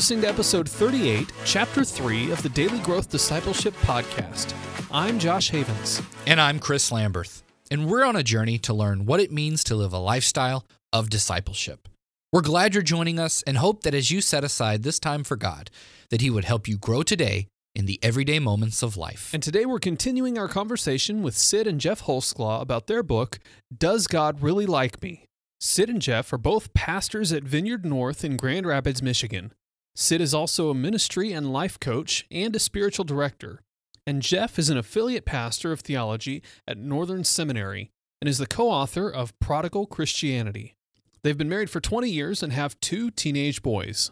listening to episode 38, chapter 3 of the Daily Growth Discipleship Podcast. I'm Josh Havens. And I'm Chris Lamberth. And we're on a journey to learn what it means to live a lifestyle of discipleship. We're glad you're joining us and hope that as you set aside this time for God, that He would help you grow today in the everyday moments of life. And today we're continuing our conversation with Cyd and Geoff Holsclaw about their book, Does God Really Like Me? Cyd and Geoff are both pastors at Vineyard North in Grand Rapids, Michigan. Cyd is also a ministry and life coach and a spiritual director. And Geoff is an affiliate pastor of theology at Northern Seminary and is the co author of Prodigal Christianity. They've been married for 20 years and have two teenage boys.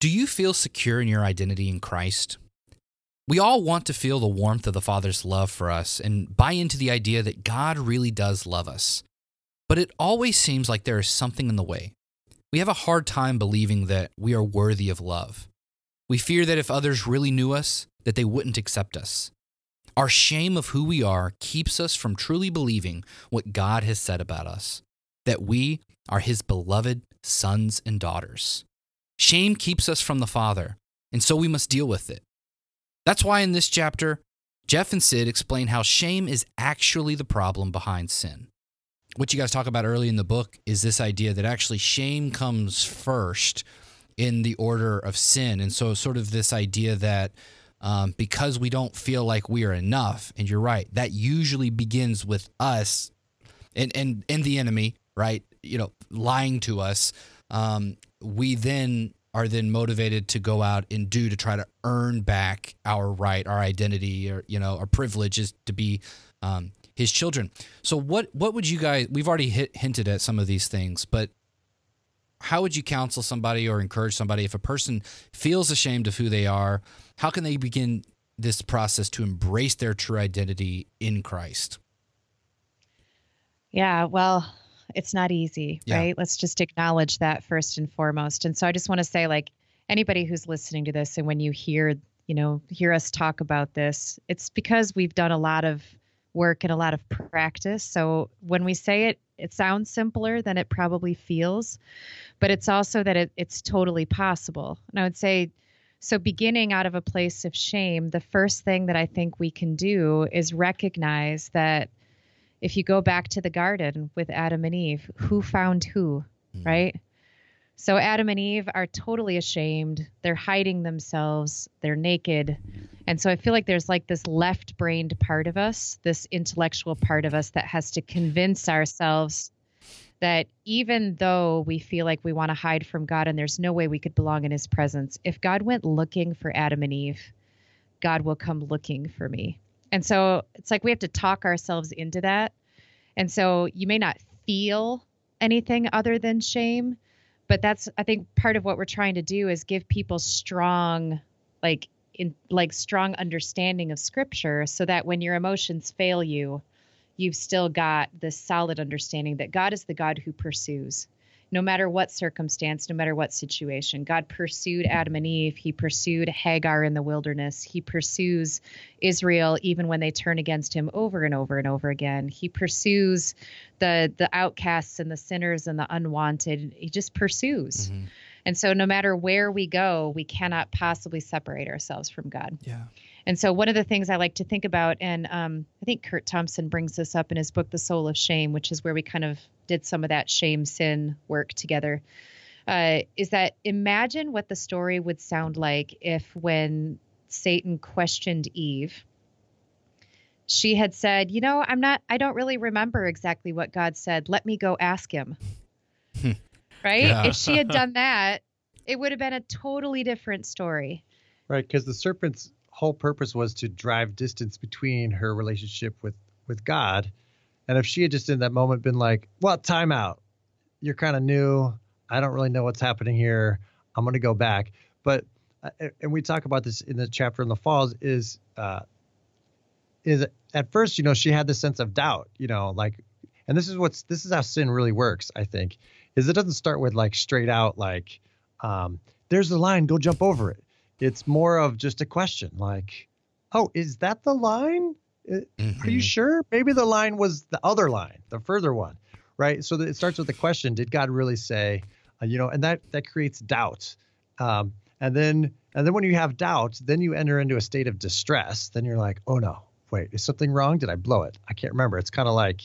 Do you feel secure in your identity in Christ? We all want to feel the warmth of the Father's love for us and buy into the idea that God really does love us. But it always seems like there is something in the way. We have a hard time believing that we are worthy of love. We fear that if others really knew us, that they wouldn't accept us. Our shame of who we are keeps us from truly believing what God has said about us, that we are his beloved sons and daughters. Shame keeps us from the Father, and so we must deal with it. That's why in this chapter, Geoff and Cyd explain how shame is actually the problem behind sin what you guys talk about early in the book is this idea that actually shame comes first in the order of sin. And so, sort of this idea that um, because we don't feel like we are enough, and you're right, that usually begins with us and, and, and the enemy, right? You know, lying to us. Um, we then are then motivated to go out and do to try to earn back our right, our identity, or, you know, our privileges to be um, his children. So what what would you guys we've already hit, hinted at some of these things, but how would you counsel somebody or encourage somebody if a person feels ashamed of who they are, how can they begin this process to embrace their true identity in Christ? Yeah, well, it's not easy, yeah. right? Let's just acknowledge that first and foremost. And so I just want to say like anybody who's listening to this and when you hear, you know, hear us talk about this, it's because we've done a lot of work and a lot of practice. So when we say it, it sounds simpler than it probably feels, but it's also that it, it's totally possible. And I would say, so beginning out of a place of shame, the first thing that I think we can do is recognize that if you go back to the garden with Adam and Eve, who found who, mm-hmm. right? So Adam and Eve are totally ashamed. They're hiding themselves. They're naked. And so I feel like there's like this left brained part of us, this intellectual part of us that has to convince ourselves that even though we feel like we want to hide from God and there's no way we could belong in his presence, if God went looking for Adam and Eve, God will come looking for me. And so it's like we have to talk ourselves into that. And so you may not feel anything other than shame, but that's i think part of what we're trying to do is give people strong like in like strong understanding of scripture so that when your emotions fail you you've still got this solid understanding that god is the god who pursues no matter what circumstance, no matter what situation. God pursued Adam and Eve. He pursued Hagar in the wilderness. He pursues Israel even when they turn against him over and over and over again. He pursues the the outcasts and the sinners and the unwanted. He just pursues. Mm-hmm. And so no matter where we go, we cannot possibly separate ourselves from God. Yeah. And so, one of the things I like to think about, and um, I think Curt Thompson brings this up in his book, The Soul of Shame, which is where we kind of did some of that shame sin work together, uh, is that imagine what the story would sound like if when Satan questioned Eve, she had said, You know, I'm not, I don't really remember exactly what God said. Let me go ask him. right? Yeah. If she had done that, it would have been a totally different story. Right, because the serpent's whole purpose was to drive distance between her relationship with with God. And if she had just in that moment been like, "Well, time out. You're kind of new. I don't really know what's happening here. I'm going to go back." But uh, and we talk about this in the chapter in the falls is uh is at first, you know, she had this sense of doubt, you know, like and this is what's this is how sin really works, I think. Is it doesn't start with like straight out like um there's the line, go jump over it it's more of just a question like, oh, is that the line? Mm-hmm. Are you mm-hmm. sure? Maybe the line was the other line, the further one, right? So it starts with the question: Did God really say? Uh, you know, and that that creates doubt. Um, And then and then when you have doubt, then you enter into a state of distress. Then you're like, oh no, wait, is something wrong? Did I blow it? I can't remember. It's kind of like,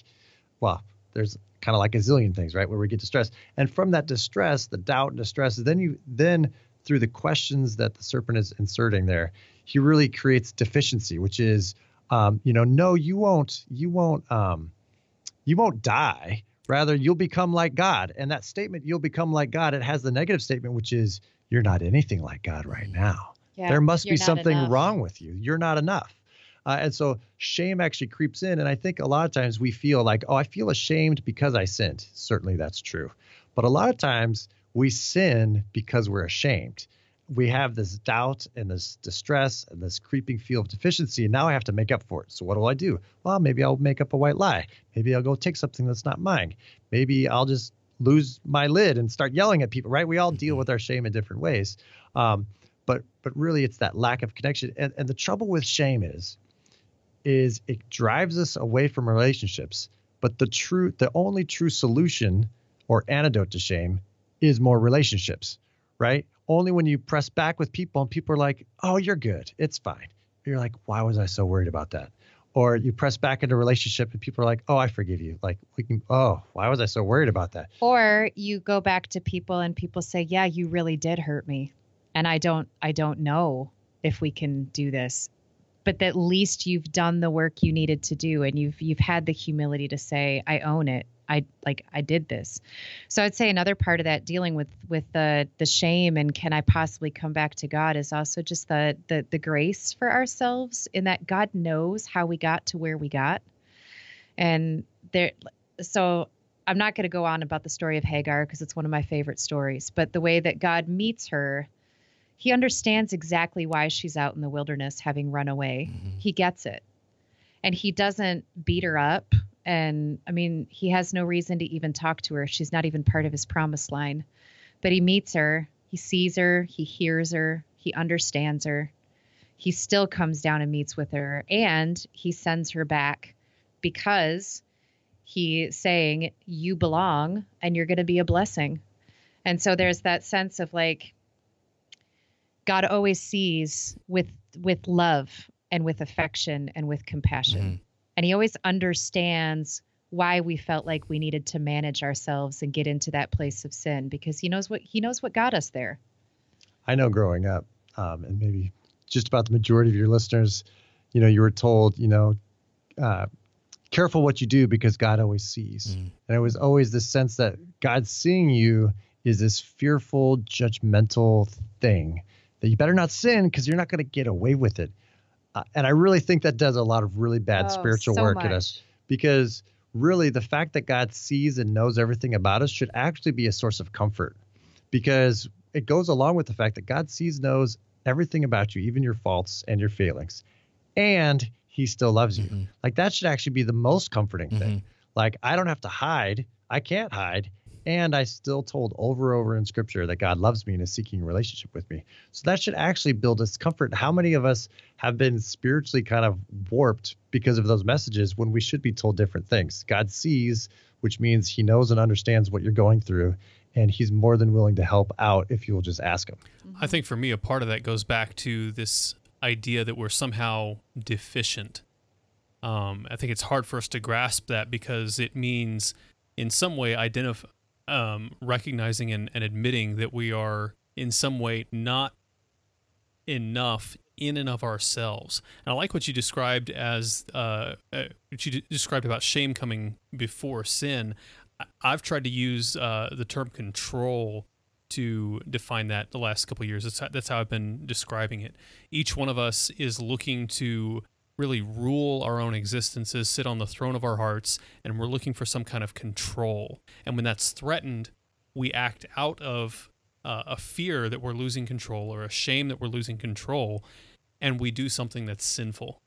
well, there's kind of like a zillion things, right? Where we get distressed. And from that distress, the doubt and distress, then you then through the questions that the serpent is inserting there, he really creates deficiency, which is, um, you know, no, you won't, you won't, um, you won't die. Rather, you'll become like God. And that statement, you'll become like God, it has the negative statement, which is, you're not anything like God right now. Yeah, there must be something enough. wrong with you. You're not enough. Uh, and so shame actually creeps in. And I think a lot of times we feel like, oh, I feel ashamed because I sinned. Certainly that's true. But a lot of times we sin because we're ashamed. We have this doubt and this distress and this creeping feel of deficiency. And now I have to make up for it. So what do I do? Well, maybe I'll make up a white lie. Maybe I'll go take something that's not mine. Maybe I'll just lose my lid and start yelling at people, right? We all deal mm-hmm. with our shame in different ways. Um, but but really it's that lack of connection. And, and the trouble with shame is is it drives us away from relationships. But the true, the only true solution or antidote to shame is more relationships, right? Only when you press back with people and people are like, "Oh, you're good, it's fine." You're like, "Why was I so worried about that?" Or you press back into a relationship and people are like, "Oh, I forgive you." Like we can, "Oh, why was I so worried about that?" Or you go back to people and people say, "Yeah, you really did hurt me." And I don't I don't know if we can do this but at least you've done the work you needed to do and you've you've had the humility to say i own it i like i did this so i'd say another part of that dealing with with the the shame and can i possibly come back to god is also just the the the grace for ourselves in that god knows how we got to where we got and there so i'm not going to go on about the story of hagar because it's one of my favorite stories but the way that god meets her he understands exactly why she's out in the wilderness having run away. Mm-hmm. He gets it. And he doesn't beat her up. And I mean, he has no reason to even talk to her. She's not even part of his promise line. But he meets her, he sees her, he hears her, he understands her. He still comes down and meets with her. And he sends her back because he's saying, You belong and you're going to be a blessing. And so there's that sense of like, God always sees with with love and with affection and with compassion. Mm-hmm. And he always understands why we felt like we needed to manage ourselves and get into that place of sin because he knows what he knows what got us there. I know growing up, um, and maybe just about the majority of your listeners, you know, you were told, you know, uh, careful what you do because God always sees. Mm. And it was always the sense that God seeing you is this fearful, judgmental thing that you better not sin because you're not going to get away with it. Uh, and I really think that does a lot of really bad oh, spiritual so work much. in us because really the fact that God sees and knows everything about us should actually be a source of comfort because it goes along with the fact that God sees, knows everything about you, even your faults and your failings, and he still loves you. Mm-hmm. Like that should actually be the most comforting mm-hmm. thing. Like I don't have to hide. I can't hide and I still told over and over in scripture that God loves me and is seeking a relationship with me. So that should actually build us comfort. How many of us have been spiritually kind of warped because of those messages when we should be told different things? God sees, which means he knows and understands what you're going through, and he's more than willing to help out if you'll just ask him. I think for me, a part of that goes back to this idea that we're somehow deficient. Um, I think it's hard for us to grasp that because it means in some way identify um, recognizing and, and admitting that we are in some way not enough in and of ourselves. And I like what you described as uh, uh, what you described about shame coming before sin. I've tried to use uh, the term control to define that the last couple years. That's how, that's how I've been describing it. Each one of us is looking to really rule our own existences, sit on the throne of our hearts, and we're looking for some kind of control. And when that's threatened, we act out of uh, a fear that we're losing control or a shame that we're losing control, and we do something that's sinful.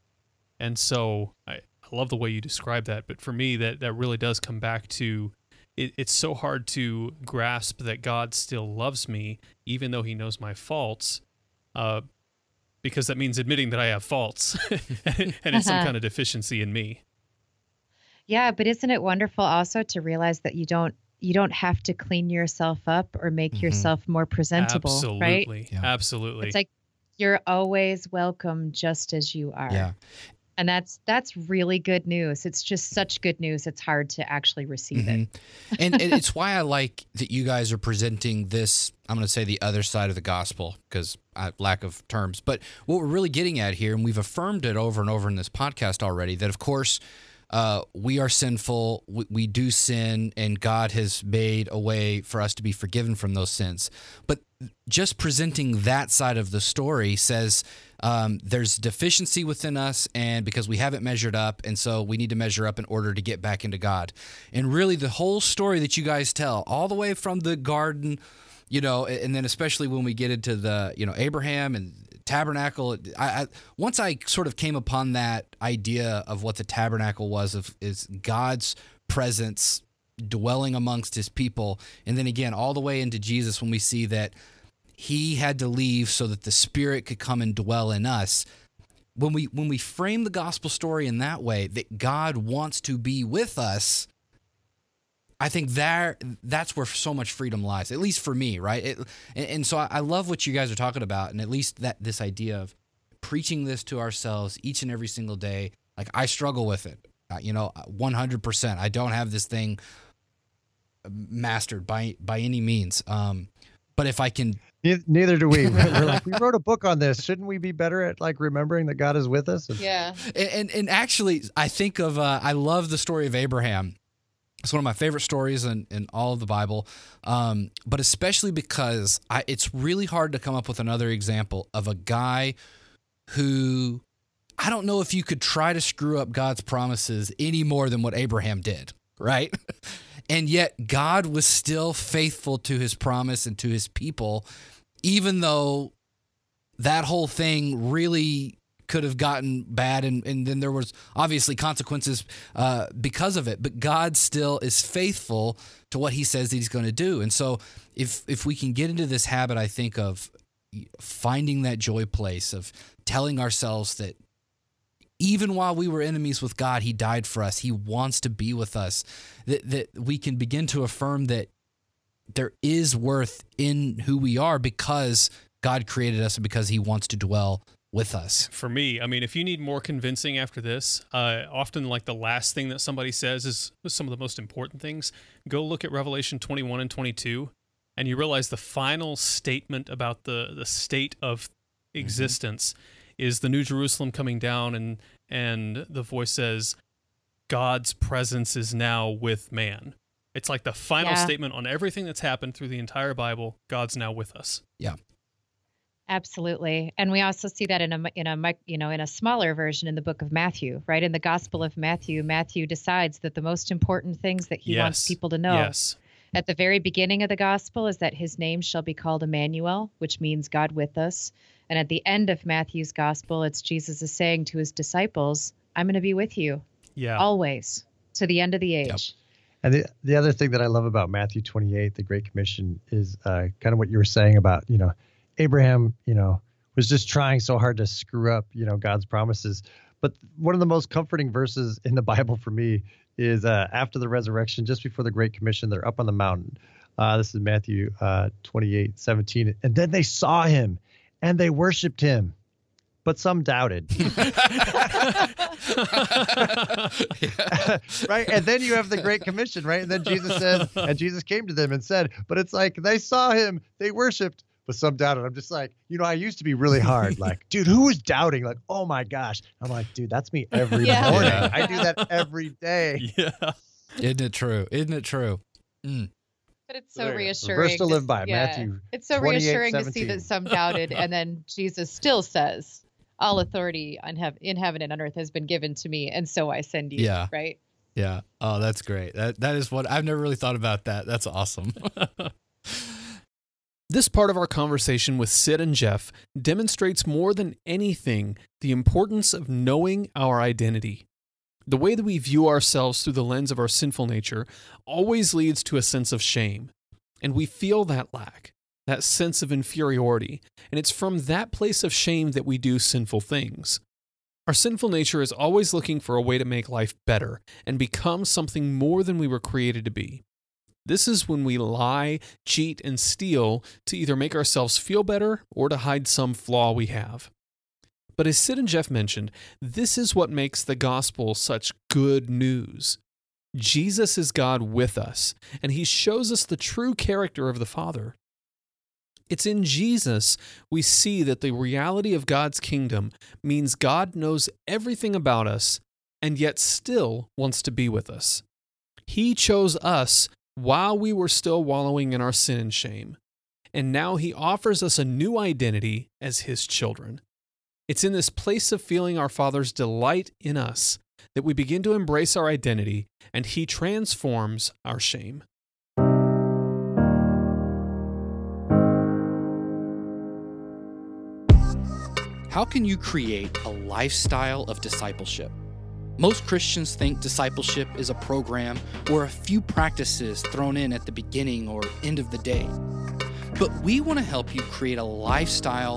And so I, I love the way you describe that, but for me, that, that really does come back to it, it's so hard to grasp that God still loves me, even though He knows my faults. Uh, because that means admitting that I have faults and it's some kind of deficiency in me. Yeah, but isn't it wonderful also to realize that you don't you don't have to clean yourself up or make Mhm. yourself more presentable, right? Absolutely. Yeah. Absolutely. It's like you're always welcome just as you are. Yeah. And that's that's really good news. It's just such good news. It's hard to actually receive it. Mhm. and, it's why I like that you guys are presenting this. I'm going to say the other side of the gospel because I lack of terms. But what we're really getting at here, and we've affirmed it over and over in this podcast already, that of course uh, we are sinful, we, we do sin, and God has made a way for us to be forgiven from those sins. But just presenting that side of the story says um, there's deficiency within us, and because we haven't measured up, and so we need to measure up in order to get back into God. And really, the whole story that you guys tell, all the way from the garden, you know, and then especially when we get into the, you know, Abraham and tabernacle. I, I once I sort of came upon that idea of what the tabernacle was of is God's presence dwelling amongst his people and then again all the way into Jesus when we see that he had to leave so that the spirit could come and dwell in us when we when we frame the gospel story in that way that God wants to be with us I think that that's where so much freedom lies, at least for me, right? It, and, and so I, I love what you guys are talking about, and at least that this idea of preaching this to ourselves each and every single day. Like I struggle with it, uh, you know, one hundred percent. I don't have this thing mastered by by any means. Um, but if I can, Neither, neither do we. We're like, we wrote a book on this. Shouldn't we be better at like remembering that God is with us? And- Yeah. and and, and actually, I think of uh, I love the story of Abraham. It's one of my favorite stories in, in all of the Bible, um, but especially because I, it's really hard to come up with another example of a guy who I don't know if you could try to screw up God's promises any more than what Abraham did, right? and yet God was still faithful to his promise and to his people, even though that whole thing really could have gotten bad. And, and then there was obviously consequences uh, because of it. But god still is faithful to what he says that he's going to do. And so if if we can get into this habit i think of finding that joy place of telling ourselves that even while we were enemies with god he died for us he wants to be with us that that we can begin to affirm that there is worth in who we are because god created us and because he wants to dwell with us. For me, I mean, if you need more convincing after this, uh, often like the last thing that somebody says is some of the most important things. Go look at Revelation 21 and 22, and you realize the final statement about the the state of existence is the New Jerusalem coming down, and and the voice says, "God's presence is now with man." It's like the final Yeah. statement on everything that's happened through the entire Bible. God's now with us. Yeah. Absolutely. And we also see that in a in a mic- you know in a smaller version in the book of Matthew, right? In the Gospel of Matthew, Matthew decides that the most important things that he wants people to know Yes. at the very beginning of the gospel is that his name shall be called Emmanuel, which means God with us. And at the end of Matthew's gospel, it's Jesus is saying to his disciples, I'm going to be with you Yeah. always to the end of the age. And the, the other thing that I love about Matthew 28, the Great Commission, is uh, kind of what you were saying about, you know, Abraham, you know, was just trying so hard to screw up, you know, God's promises. But one of the most comforting verses in the Bible for me is uh, after the resurrection, just before the Great Commission, they're up on the mountain. Uh, this is Matthew uh, 28, 17. And then they saw him and they worshiped him, but some doubted. right? And then you have the Great Commission, right? And then Jesus says, and Jesus came to them and said, but it's like they saw him, they worshiped, but some doubted. I'm just like, you know, I used to be really hard. Like, dude, who was doubting? Like, oh my gosh. I'm like, dude, that's me every Yeah. morning. Yeah. I do that every day. yeah. Isn't it true? Isn't it true? Mm. But it's so reassuring. Verse to live by, yeah. Matthew It's so 28, reassuring to see that some doubted, and then Jesus still says, "All authority on heav- in heaven and on earth has been given to me, and so I send you." Yeah. Right. Yeah. Oh, that's great. That that is what I've never really thought about that. That's awesome. This part of our conversation with Cyd and Geoff demonstrates more than anything the importance of knowing our identity. The way that we view ourselves through the lens of our sinful nature always leads to a sense of shame. And we feel that lack, that sense of inferiority. And it's from that place of shame that we do sinful things. Our sinful nature is always looking for a way to make life better and become something more than we were created to be. This is when we lie, cheat, and steal to either make ourselves feel better or to hide some flaw we have. But as Cyd and Geoff mentioned, this is what makes the gospel such good news. Jesus is God with us, and he shows us the true character of the Father. It's in Jesus we see that the reality of God's kingdom means God knows everything about us and yet still wants to be with us. He chose us while we were still wallowing in our sin and shame. And now he offers us a new identity as his children. It's in this place of feeling our Father's delight in us that we begin to embrace our identity and he transforms our shame. How can you create a lifestyle of discipleship? Most Christians think discipleship is a program or a few practices thrown in at the beginning or end of the day. But we want to help you create a lifestyle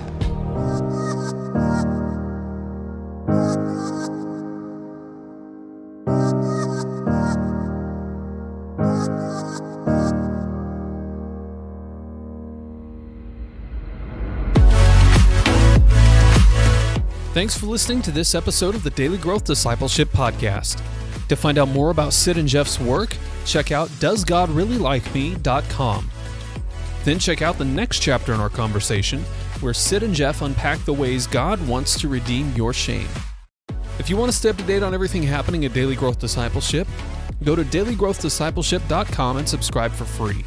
Thanks for listening to this episode of the Daily Growth Discipleship Podcast. To find out more about Cyd and Geoff's work, check out doesgodreallylikeme.com. Then check out the next chapter in our conversation, where Cyd and Geoff unpack the ways God wants to redeem your shame. If you want to stay up to date on everything happening at Daily Growth Discipleship, go to dailygrowthdiscipleship.com and subscribe for free.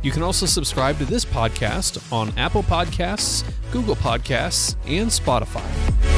You can also subscribe to this podcast on Apple Podcasts, Google Podcasts, and Spotify.